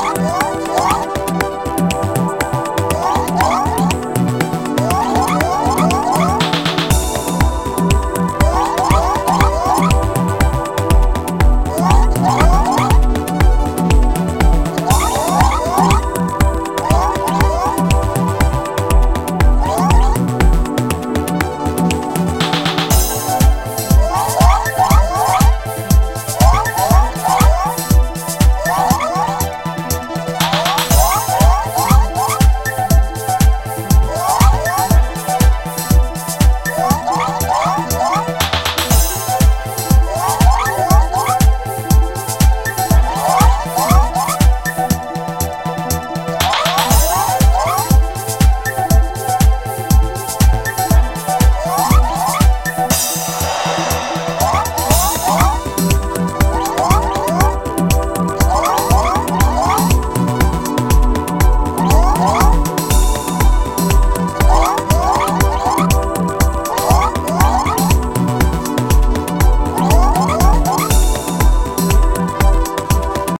Oh,